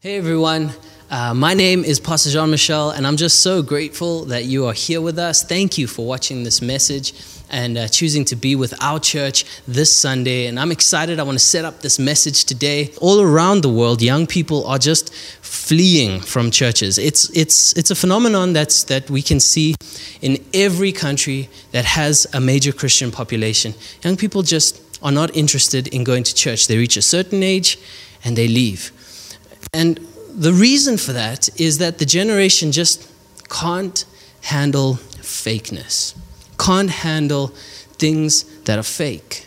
Hey everyone, uh, my name is Pastor Jean Michel, and I'm just so grateful that you are here with us. Thank you for watching this message and uh, choosing to be with our church this Sunday. And I'm excited. I want to set up this message today. All around the world, young people are just fleeing from churches. It's, it's, it's a phenomenon that's, that we can see in every country that has a major Christian population. Young people just are not interested in going to church. They reach a certain age and they leave. And the reason for that is that the generation just can't handle fakeness, can't handle things that are fake.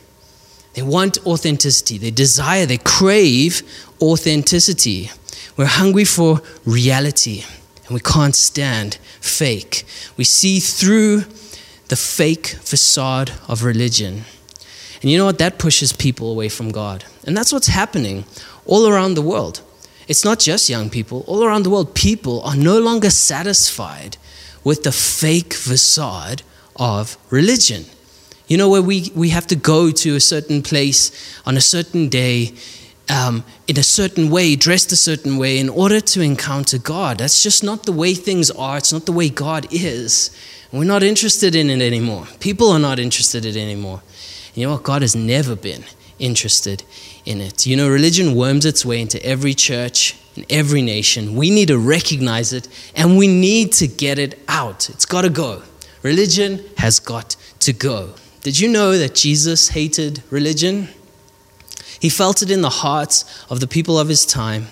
They want authenticity, they desire, they crave authenticity. We're hungry for reality, and we can't stand fake. We see through the fake facade of religion. And you know what? That pushes people away from God. And that's what's happening all around the world. It's not just young people. All around the world, people are no longer satisfied with the fake facade of religion. You know, where we, we have to go to a certain place on a certain day, um, in a certain way, dressed a certain way, in order to encounter God. That's just not the way things are. It's not the way God is. And we're not interested in it anymore. People are not interested in it anymore. You know what? God has never been interested in it. You know, religion worms its way into every church, in every nation. We need to recognize it and we need to get it out. It's got to go. Religion has got to go. Did you know that Jesus hated religion? He felt it in the hearts of the people of his time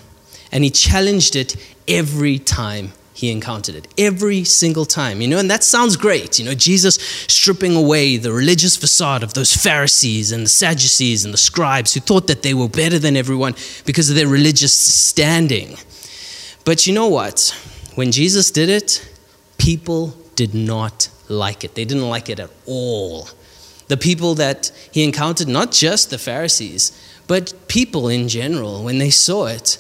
and he challenged it every time he encountered it every single time you know and that sounds great you know jesus stripping away the religious facade of those pharisees and the sadducees and the scribes who thought that they were better than everyone because of their religious standing. But you know what? When jesus did it people did not like it. They didn't like it at all. The people that he encountered not just the pharisees but people in general when they saw it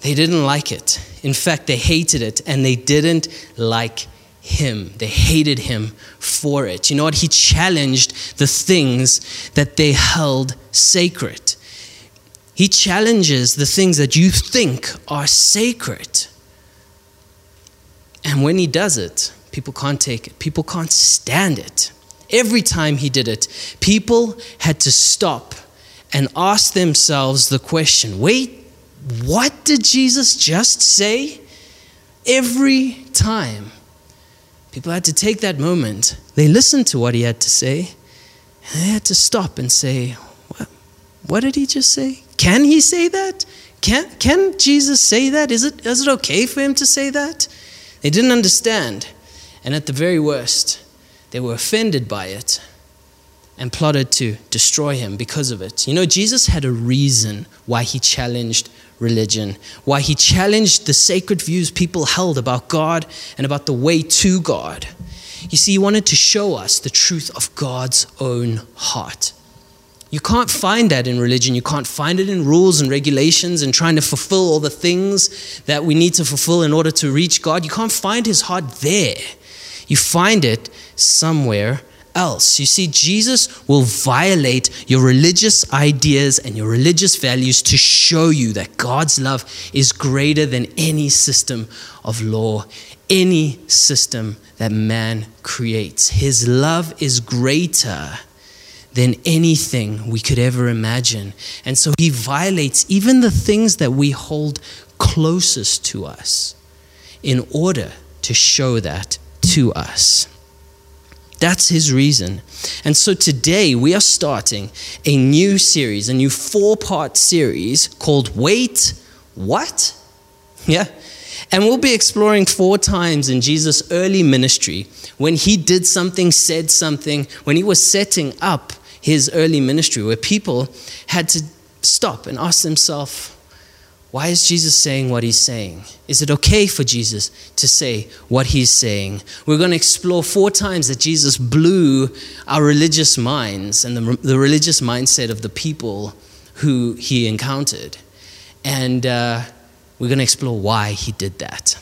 they didn't like it. In fact, they hated it and they didn't like him. They hated him for it. You know what? He challenged the things that they held sacred. He challenges the things that you think are sacred. And when he does it, people can't take it, people can't stand it. Every time he did it, people had to stop and ask themselves the question wait what did Jesus just say? Every time people had to take that moment, they listened to what he had to say, and they had to stop and say, What, what did he just say? Can he say that? Can, can Jesus say that? Is it, is it okay for him to say that? They didn't understand. And at the very worst, they were offended by it and plotted to destroy him because of it. You know, Jesus had a reason why he challenged religion, why he challenged the sacred views people held about God and about the way to God. You see, he wanted to show us the truth of God's own heart. You can't find that in religion. You can't find it in rules and regulations and trying to fulfill all the things that we need to fulfill in order to reach God. You can't find his heart there. You find it somewhere else. You see, Jesus will violate your religious ideas and your religious values to show you that God's love is greater than any system of law, any system that man creates. His love is greater than anything we could ever imagine. And so he violates even the things that we hold closest to us in order to show that to us. That's his reason. And so today we are starting a new series, a new four part series called Wait, What? Yeah. And we'll be exploring four times in Jesus' early ministry when he did something, said something, when he was setting up his early ministry, where people had to stop and ask themselves, why is Jesus saying what he's saying? Is it okay for Jesus to say what he's saying? We're going to explore four times that Jesus blew our religious minds and the, the religious mindset of the people who he encountered. And uh, we're going to explore why he did that.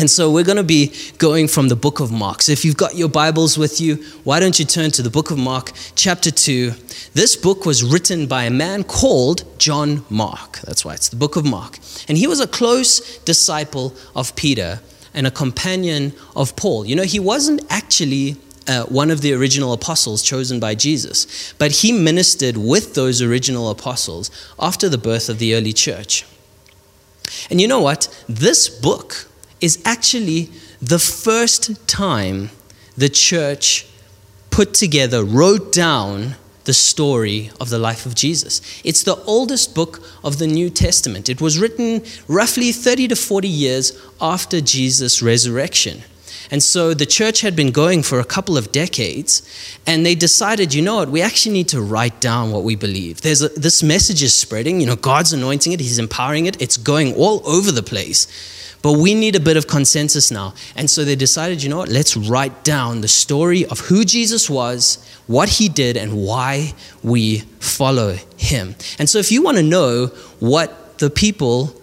And so we're going to be going from the book of Mark. So if you've got your Bibles with you, why don't you turn to the book of Mark, chapter 2. This book was written by a man called John Mark. That's why it's the book of Mark. And he was a close disciple of Peter and a companion of Paul. You know, he wasn't actually uh, one of the original apostles chosen by Jesus, but he ministered with those original apostles after the birth of the early church. And you know what? This book is actually the first time the church put together, wrote down the story of the life of Jesus. It's the oldest book of the New Testament. It was written roughly 30 to 40 years after Jesus' resurrection. And so the church had been going for a couple of decades, and they decided, you know what, we actually need to write down what we believe. There's a, this message is spreading, you know, God's anointing it, He's empowering it, it's going all over the place. But we need a bit of consensus now. And so they decided, you know what, let's write down the story of who Jesus was, what he did, and why we follow him. And so if you want to know what the people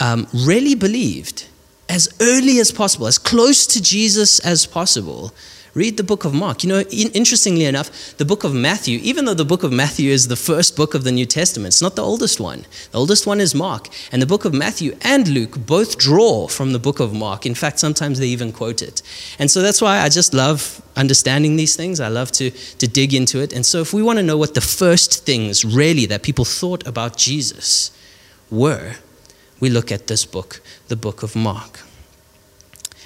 um, really believed, as early as possible, as close to Jesus as possible, Read the book of Mark. You know, interestingly enough, the book of Matthew, even though the book of Matthew is the first book of the New Testament, it's not the oldest one. The oldest one is Mark. And the book of Matthew and Luke both draw from the book of Mark. In fact, sometimes they even quote it. And so that's why I just love understanding these things. I love to, to dig into it. And so if we want to know what the first things really that people thought about Jesus were, we look at this book, the book of Mark.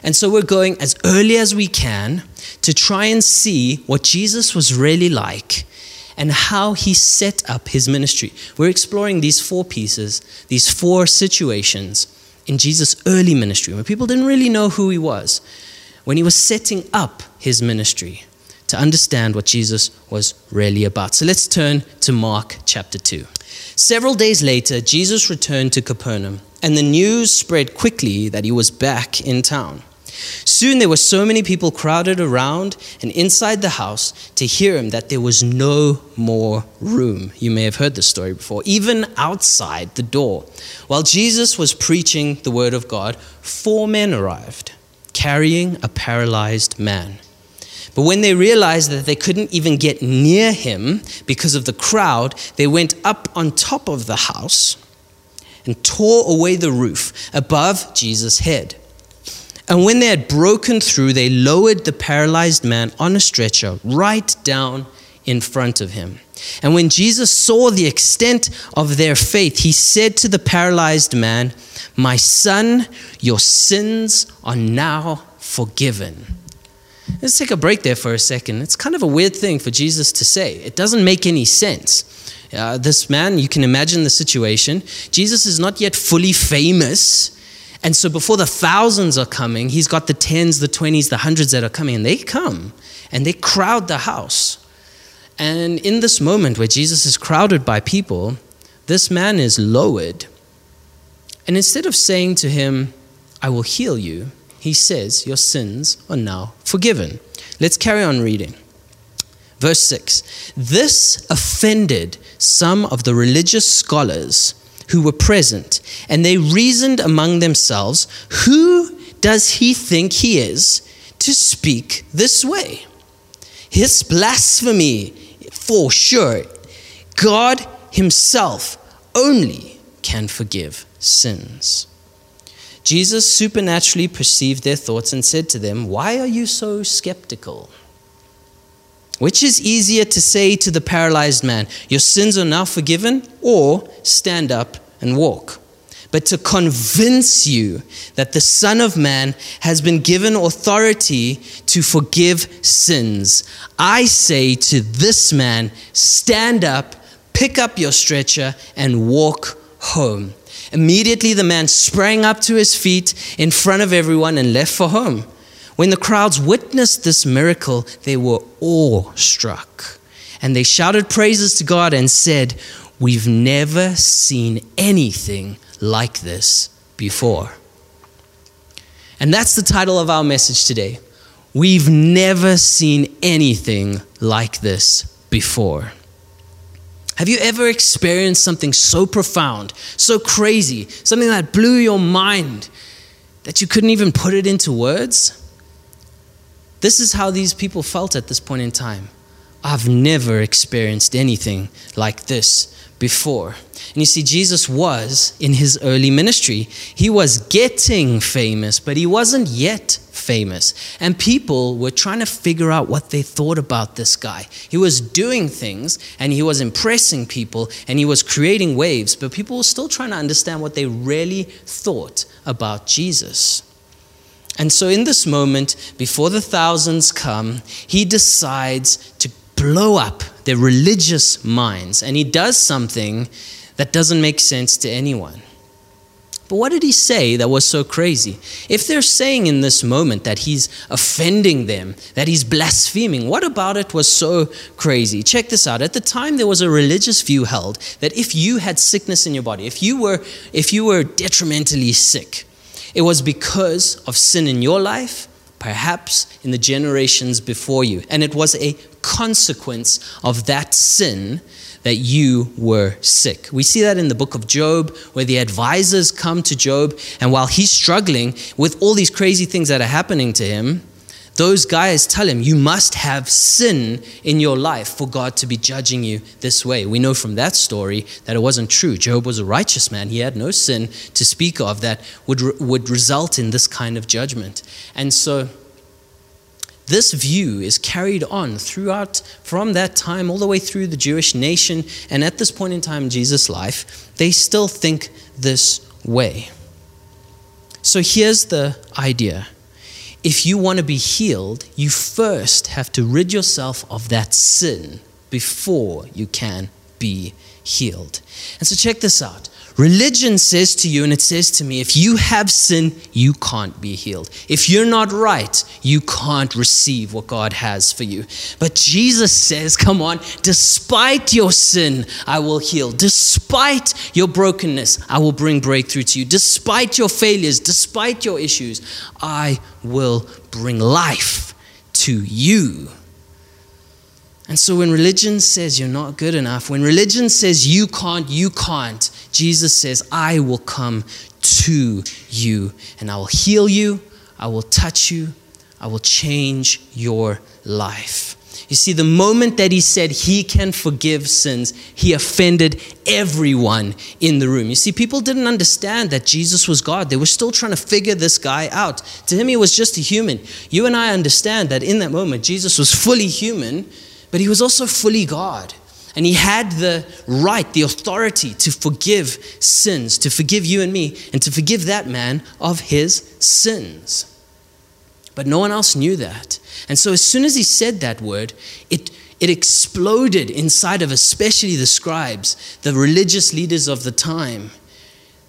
And so we're going as early as we can to try and see what Jesus was really like and how he set up his ministry. We're exploring these four pieces, these four situations in Jesus' early ministry, when people didn't really know who he was, when he was setting up his ministry to understand what Jesus was really about. So let's turn to Mark chapter 2. Several days later, Jesus returned to Capernaum, and the news spread quickly that he was back in town. Soon there were so many people crowded around and inside the house to hear him that there was no more room. You may have heard this story before. Even outside the door, while Jesus was preaching the word of God, four men arrived carrying a paralyzed man. But when they realized that they couldn't even get near him because of the crowd, they went up on top of the house and tore away the roof above Jesus' head. And when they had broken through, they lowered the paralyzed man on a stretcher right down in front of him. And when Jesus saw the extent of their faith, he said to the paralyzed man, My son, your sins are now forgiven. Let's take a break there for a second. It's kind of a weird thing for Jesus to say. It doesn't make any sense. Uh, this man, you can imagine the situation. Jesus is not yet fully famous. And so before the thousands are coming, he's got the tens, the twenties, the hundreds that are coming, and they come and they crowd the house. And in this moment where Jesus is crowded by people, this man is lowered. And instead of saying to him, I will heal you, he says, Your sins are now forgiven. Let's carry on reading. Verse 6 This offended some of the religious scholars who were present, and they reasoned among themselves, Who does he think he is to speak this way? His blasphemy, for sure. God himself only can forgive sins. Jesus supernaturally perceived their thoughts and said to them, Why are you so skeptical? Which is easier to say to the paralyzed man, Your sins are now forgiven, or stand up and walk? But to convince you that the Son of Man has been given authority to forgive sins, I say to this man, Stand up, pick up your stretcher, and walk home. Immediately the man sprang up to his feet in front of everyone and left for home. When the crowds witnessed this miracle, they were awestruck. And they shouted praises to God and said, We've never seen anything like this before. And that's the title of our message today. We've never seen anything like this before. Have you ever experienced something so profound, so crazy, something that blew your mind? that you couldn't even put it into words? This is how these people felt at this point in time. I've never experienced anything like this before. And you see, Jesus was in his early ministry. He was getting famous, but he wasn't yet famous. And people were trying to figure out what they thought about this guy. He was doing things and he was impressing people and he was creating waves, but people were still trying to understand what they really thought about Jesus. And so, in this moment, before the thousands come, he decides to blow up their religious minds. And he does something that doesn't make sense to anyone. But what did he say that was so crazy? If they're saying in this moment that he's offending them, that he's blaspheming, what about it was so crazy? Check this out. At the time there was a religious view held that if you had sickness in your body, if you were if you were detrimentally sick, it was because of sin in your life, perhaps in the generations before you, and it was a consequence of that sin that you were sick. We see that in the book of Job, where the advisors come to Job, and while he's struggling with all these crazy things that are happening to him, those guys tell him, You must have sin in your life for God to be judging you this way. We know from that story that it wasn't true. Job was a righteous man. He had no sin to speak of that would, would result in this kind of judgment. And so, this view is carried on throughout from that time all the way through the Jewish nation. And at this point in time in Jesus' life, they still think this way. So here's the idea if you want to be healed, you first have to rid yourself of that sin before you can be healed. And so check this out Religion says to you, and it says to me, if you have sin, you can't be healed. If you're not right, you can't receive what God has for you. But Jesus says, come on, despite your sin, I will heal. Despite your brokenness, I will bring breakthrough to you. Despite your failures, despite your issues, I will bring life to you. And so when religion says you're not good enough, when religion says you can't, you can't, Jesus says, I will come to you and I will heal you, I will touch you, I will change your life. You see, the moment that he said he can forgive sins, he offended everyone in the room. You see, people didn't understand that Jesus was God. They were still trying to figure this guy out. To him, he was just a human. You and I understand that in that moment, Jesus was fully human, but he was also fully God. And he had the right, the authority to forgive sins, to forgive you and me, and to forgive that man of his sins. But no one else knew that. And so as soon as he said that word, it, it exploded inside of especially the scribes, the religious leaders of the time.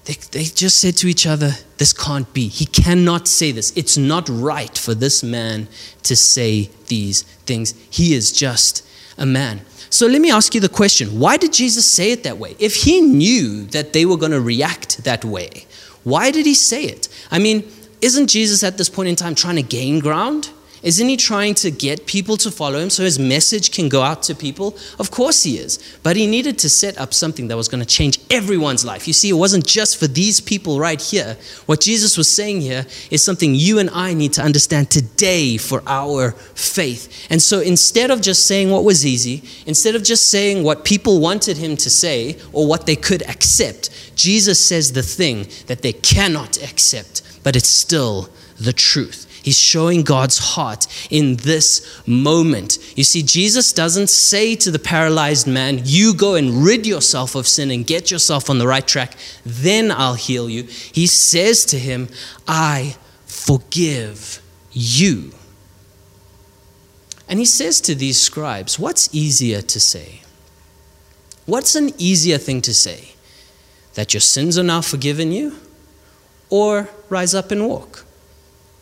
They, they just said to each other, This can't be. He cannot say this. It's not right for this man to say these things. He is just a man. So let me ask you the question why did Jesus say it that way? If he knew that they were going to react that way, why did he say it? I mean, isn't Jesus at this point in time trying to gain ground? Isn't he trying to get people to follow him so his message can go out to people? Of course he is. But he needed to set up something that was going to change everyone's life. You see, it wasn't just for these people right here. What Jesus was saying here is something you and I need to understand today for our faith. And so instead of just saying what was easy, instead of just saying what people wanted him to say or what they could accept, Jesus says the thing that they cannot accept, but it's still the truth. He's showing God's heart in this moment. You see, Jesus doesn't say to the paralyzed man, You go and rid yourself of sin and get yourself on the right track, then I'll heal you. He says to him, I forgive you. And he says to these scribes, What's easier to say? What's an easier thing to say? That your sins are now forgiven you? Or rise up and walk?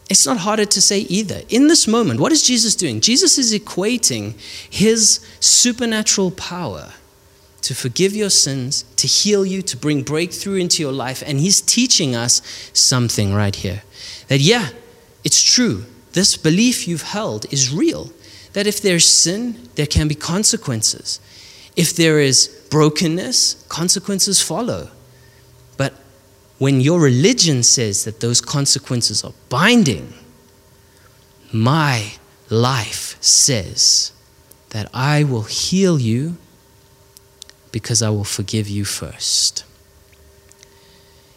It's not harder to say either. In this moment, what is Jesus doing? Jesus is equating his supernatural power to forgive your sins, to heal you, to bring breakthrough into your life. And he's teaching us something right here that, yeah, it's true. This belief you've held is real. That if there's sin, there can be consequences. If there is brokenness, consequences follow. When your religion says that those consequences are binding, my life says that I will heal you because I will forgive you first.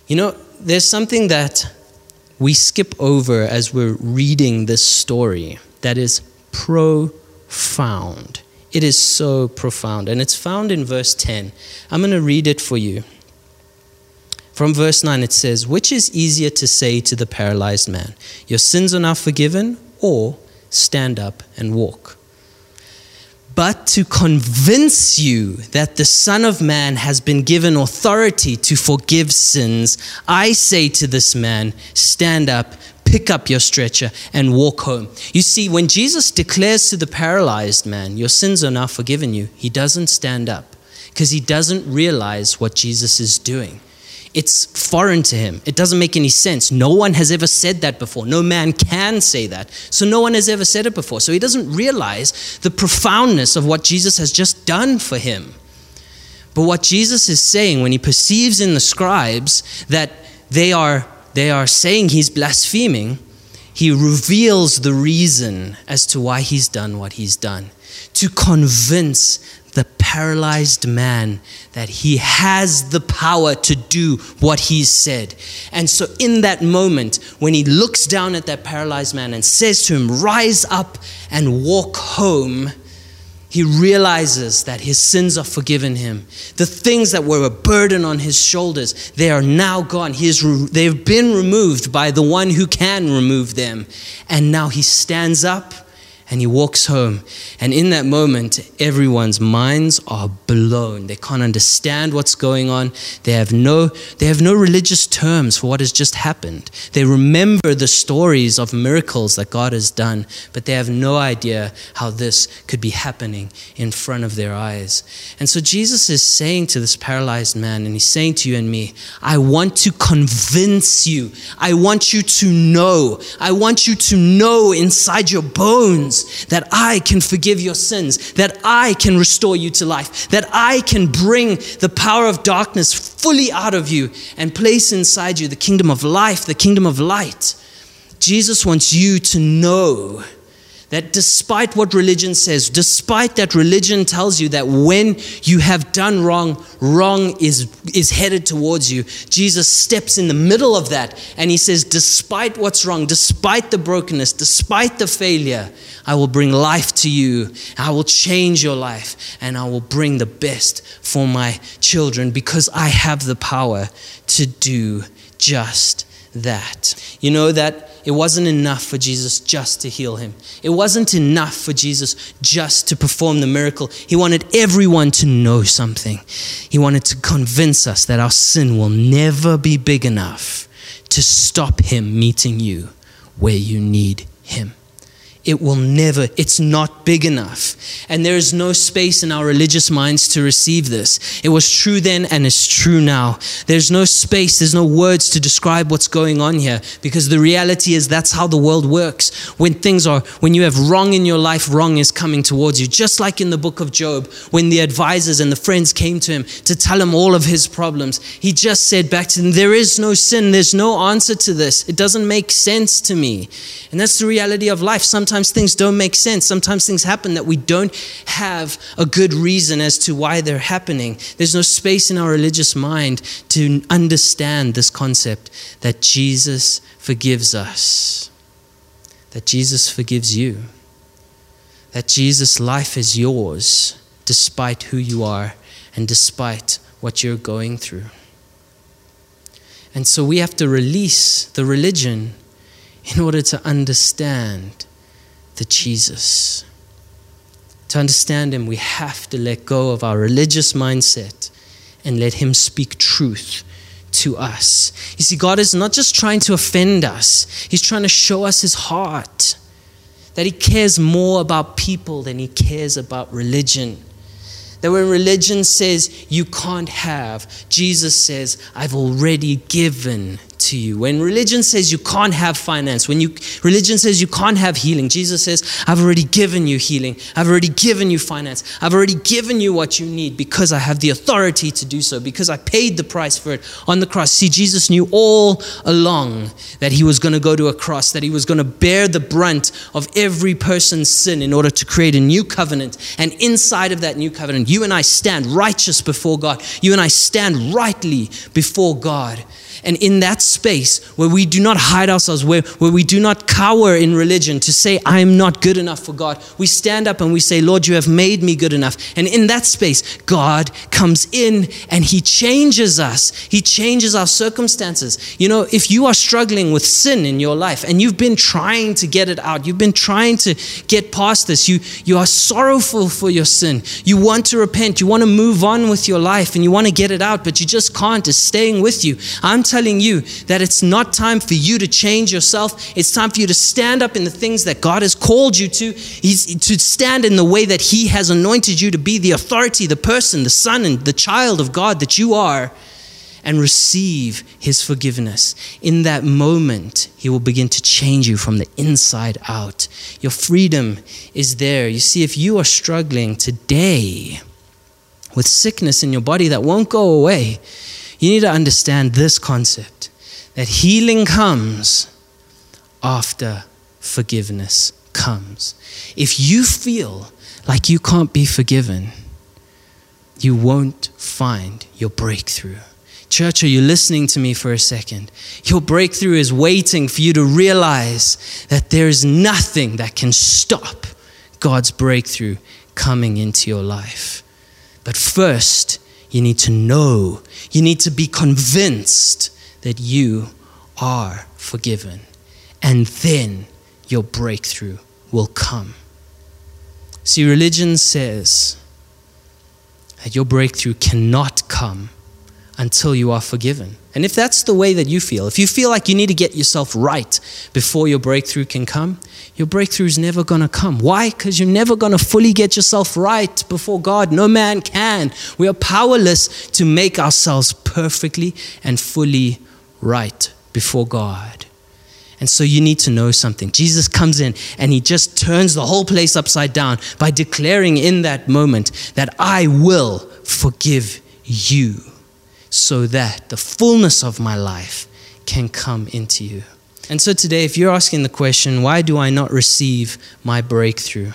You know, there's something that we skip over as we're reading this story that is profound. It is so profound, and it's found in verse 10. I'm going to read it for you. From verse 9, it says, Which is easier to say to the paralyzed man, Your sins are now forgiven, or stand up and walk? But to convince you that the Son of Man has been given authority to forgive sins, I say to this man, Stand up, pick up your stretcher, and walk home. You see, when Jesus declares to the paralyzed man, Your sins are now forgiven you, he doesn't stand up because he doesn't realize what Jesus is doing. It's foreign to him. It doesn't make any sense. No one has ever said that before. No man can say that. So no one has ever said it before. So he doesn't realize the profoundness of what Jesus has just done for him. But what Jesus is saying when he perceives in the scribes that they are, they are saying he's blaspheming, he reveals the reason as to why he's done what he's done to convince the paralyzed man that he has the power to do what he said. And so, in that moment, when he looks down at that paralyzed man and says to him, Rise up and walk home, he realizes that his sins are forgiven him. The things that were a burden on his shoulders, they are now gone. He is re- they've been removed by the one who can remove them. And now he stands up and he walks home. And in that moment, everyone's minds are blown. They can't understand what's going on. They have no, they have no religious terms for what has just happened. They remember the stories of miracles that God has done, but they have no idea how this could be happening in front of their eyes. And so Jesus is saying to this paralyzed man, and he's saying to you and me, I want to convince you. I want you to know. I want you to know inside your bones that I can forgive your sins, that I can restore you to life, that I can bring the power of darkness fully out of you and place inside you the kingdom of life, the kingdom of light. Jesus wants you to know that despite what religion says, despite that religion tells you that when you have done wrong, wrong is, is headed towards you, Jesus steps in the middle of that and he says, despite what's wrong, despite the brokenness, despite the failure, I will bring life to you. I will change your life and I will bring the best for my children because I have the power to do just that. You know that it wasn't enough for Jesus just to heal him. It wasn't enough for Jesus just to perform the miracle. He wanted everyone to know something. He wanted to convince us that our sin will never be big enough to stop him meeting you where you need it will never, it's not big enough. And there is no space in our religious minds to receive this. It was true then and it's true now. There's no space, there's no words to describe what's going on here because the reality is that's how the world works. When things are, when you have wrong in your life, wrong is coming towards you. Just like in the book of Job, when the advisors and the friends came to him to tell him all of his problems, he just said back to them, There is no sin, there's no answer to this. It doesn't make sense to me. And that's the reality of life. Sometimes sometimes things don't make sense. Sometimes things happen that we don't have a good reason as to why they're happening. There's no space in our religious mind to understand this concept that Jesus forgives us, that Jesus forgives you, that Jesus' life is yours despite who you are and despite what you're going through. And so we have to release the religion in order to understand the Jesus. To understand Him, we have to let go of our religious mindset and let Him speak truth to us. You see, God is not just trying to offend us, He's trying to show us His heart. That He cares more about people than He cares about religion. That when religion says you can't have, Jesus says, I've already given to you. When religion says you can't have finance, when you religion says you can't have healing, Jesus says, I've already given you healing. I've already given you finance. I've already given you what you need because I have the authority to do so, because I paid the price for it on the cross. See, Jesus knew all along that he was going to go to a cross, that he was going to bear the brunt of every person's sin in order to create a new covenant. And inside of that new covenant, you and I stand righteous before God. You and I stand rightly before God. And in that space where we do not hide ourselves, where, where we do not cower in religion to say, I am not good enough for God, we stand up and we say, Lord, you have made me good enough. And in that space, God comes in and He changes us. He changes our circumstances. You know, if you are struggling with sin in your life and you've been trying to get it out, you've been trying to get past this, you, you are sorrowful for your sin, you want to repent, you want to move on with your life and you want to get it out, but you just can't, it's staying with you. I'm telling you that it's not time for you to change yourself. It's time for you to stand up in the things that God has called you to. He's to stand in the way that He has anointed you to be the authority, the person, the son, and the child of God that you are, and receive His forgiveness. In that moment, He will begin to change you from the inside out. Your freedom is there. You see, if you are struggling today with sickness in your body that won't go away, you need to understand this concept that healing comes after forgiveness comes. If you feel like you can't be forgiven, you won't find your breakthrough. Church, are you listening to me for a second? Your breakthrough is waiting for you to realize that there is nothing that can stop God's breakthrough coming into your life. But first, you need to know, you need to be convinced that you are forgiven. And then your breakthrough will come. See, religion says that your breakthrough cannot come until you are forgiven. And if that's the way that you feel, if you feel like you need to get yourself right before your breakthrough can come, your breakthrough is never going to come. Why? Because you're never going to fully get yourself right before God. No man can. We are powerless to make ourselves perfectly and fully right before God. And so you need to know something. Jesus comes in and he just turns the whole place upside down by declaring in that moment that I will forgive you so that the fullness of my life can come into you. And so today, if you're asking the question, why do I not receive my breakthrough?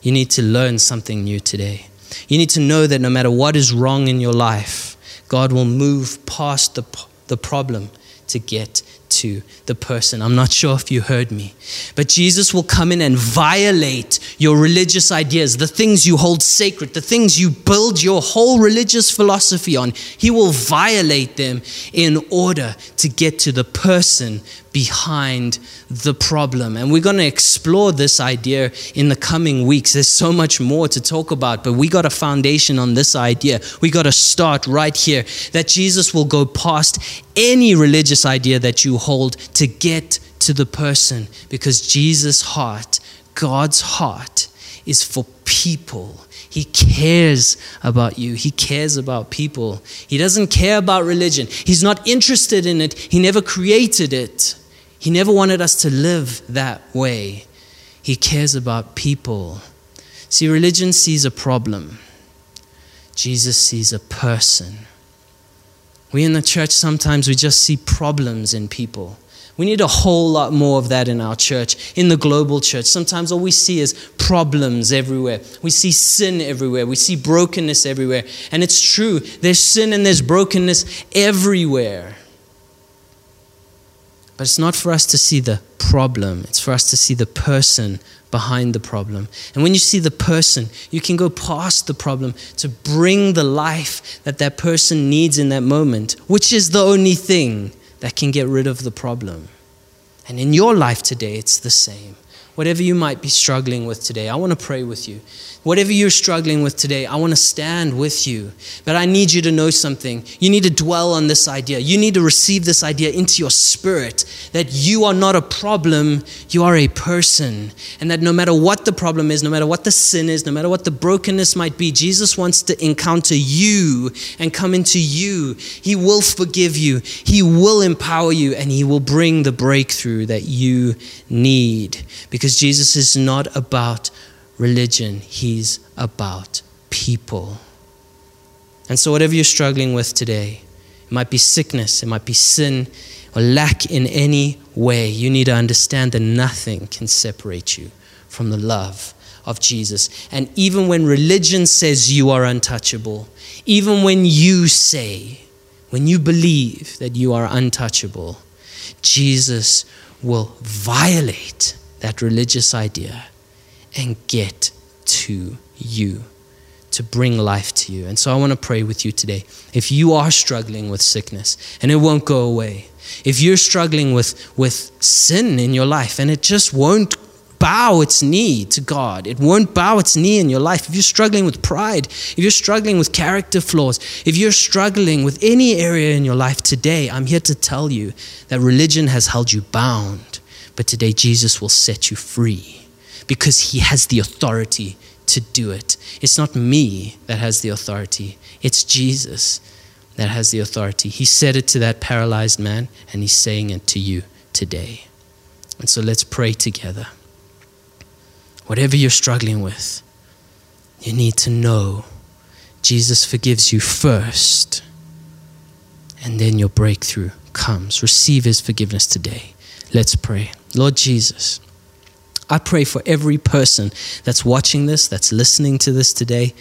You need to learn something new today. You need to know that no matter what is wrong in your life, God will move past the, the problem to get to the person. I'm not sure if you heard me, but Jesus will come in and violate your religious ideas, the things you hold sacred, the things you build your whole religious philosophy on. He will violate them in order to get to the person behind the problem. And we're going to explore this idea in the coming weeks. There's so much more to talk about, but we got a foundation on this idea. We got to start right here that Jesus will go past any religious idea that you hold to get to the person because Jesus' heart, God's heart, is for people. He cares about you. He cares about people. He doesn't care about religion. He's not interested in it. He never created it. He never wanted us to live that way. He cares about people. See, religion sees a problem, Jesus sees a person. We in the church sometimes we just see problems in people. We need a whole lot more of that in our church, in the global church. Sometimes all we see is problems everywhere. We see sin everywhere. We see brokenness everywhere. And it's true, there's sin and there's brokenness everywhere. But it's not for us to see the problem, it's for us to see the person behind the problem. And when you see the person, you can go past the problem to bring the life that that person needs in that moment, which is the only thing that can get rid of the problem. And in your life today, it's the same. whatever you might be struggling with today, I want to pray with you. Whatever you're struggling with today, I want to stand with you. But I need you to know something. You need to dwell on this idea. You need to receive this idea into your spirit that you are not a problem, you are a person. And that no matter what the problem is, no matter what the sin is, no matter what the brokenness might be, Jesus wants to encounter you and come into you. He will forgive you, He will empower you, and He will bring the breakthrough that you need. Because Jesus is not about religion, He's about people. And so, whatever you're struggling with today, it might be sickness, it might be sin, or lack in any way, you need to understand that nothing can separate you from the love of Jesus. And even when religion says you are untouchable, even when you say, when you believe that you are untouchable, Jesus will violate that religious idea and get to you, to bring life to you. And so I want to pray with you today. If you are struggling with sickness and it won't go away, if you're struggling with, with sin in your life and it just won't bow its knee to God. It won't bow its knee in your life. If you're struggling with pride, if you're struggling with character flaws, if you're struggling with any area in your life today, I'm here to tell you that religion has held you bound. But today, Jesus will set you free because he has the authority to do it. It's not me that has the authority, it's Jesus that has the authority. He said it to that paralyzed man, and he's saying it to you today. And so let's pray together. Whatever you're struggling with, you need to know Jesus forgives you first, and then your breakthrough comes. Receive his forgiveness today. Let's pray. Lord Jesus, I pray for every person that's watching this, that's listening to this today,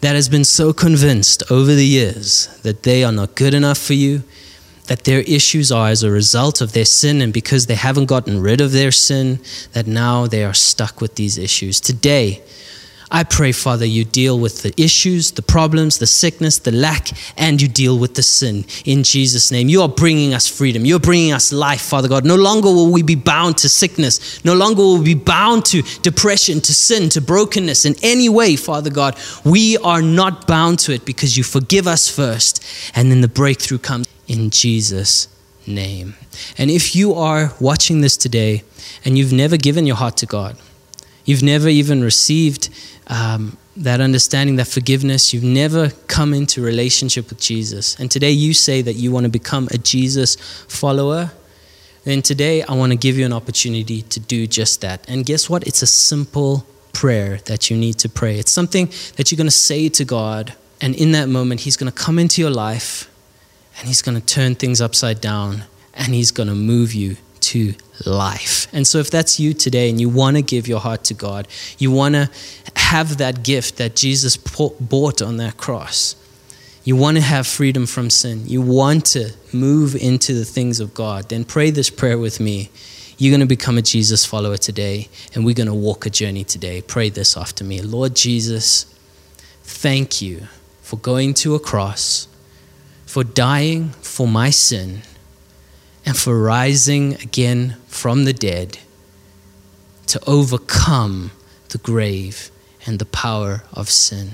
that has been so convinced over the years that they are not good enough for you, that their issues are as a result of their sin, and because they haven't gotten rid of their sin, that now they are stuck with these issues. Today, I pray, Father, you deal with the issues, the problems, the sickness, the lack, and you deal with the sin in Jesus' name. You are bringing us freedom. You're bringing us life, Father God. No longer will we be bound to sickness. No longer will we be bound to depression, to sin, to brokenness in any way, Father God. We are not bound to it because you forgive us first, and then the breakthrough comes in Jesus' name. And if you are watching this today and you've never given your heart to God, you've never even received um, that understanding, that forgiveness. You've never come into relationship with Jesus. And today you say that you want to become a Jesus follower. Then today I want to give you an opportunity to do just that. And guess what? It's a simple prayer that you need to pray. It's something that you're going to say to God. And in that moment, He's going to come into your life and He's going to turn things upside down and He's going to move you to life. And so, if that's you today and you want to give your heart to God, you want to have that gift that Jesus bought on that cross, you want to have freedom from sin, you want to move into the things of God, then pray this prayer with me. You're going to become a Jesus follower today, and we're going to walk a journey today. Pray this after me Lord Jesus, thank you for going to a cross, for dying for my sin and for rising again from the dead to overcome the grave and the power of sin.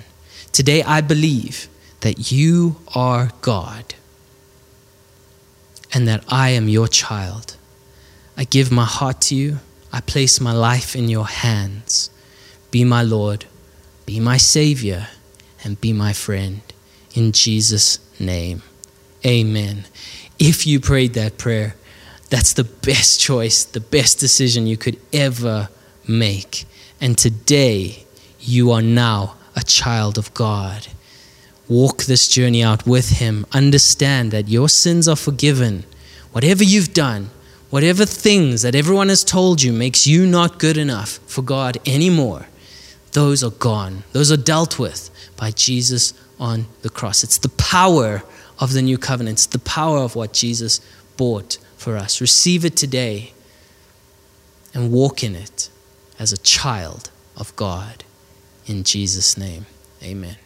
Today, I believe that you are God and that I am your child. I give my heart to you. I place my life in your hands. Be my Lord, be my Savior, and be my friend. In Jesus' name, amen if you prayed that prayer, that's the best choice, the best decision you could ever make. And today, you are now a child of God. Walk this journey out with Him. Understand that your sins are forgiven. Whatever you've done, whatever things that everyone has told you makes you not good enough for God anymore, those are gone. Those are dealt with by Jesus on the cross. It's the power of the new covenants, the power of what Jesus bought for us. Receive it today and walk in it as a child of God. In Jesus' name, amen.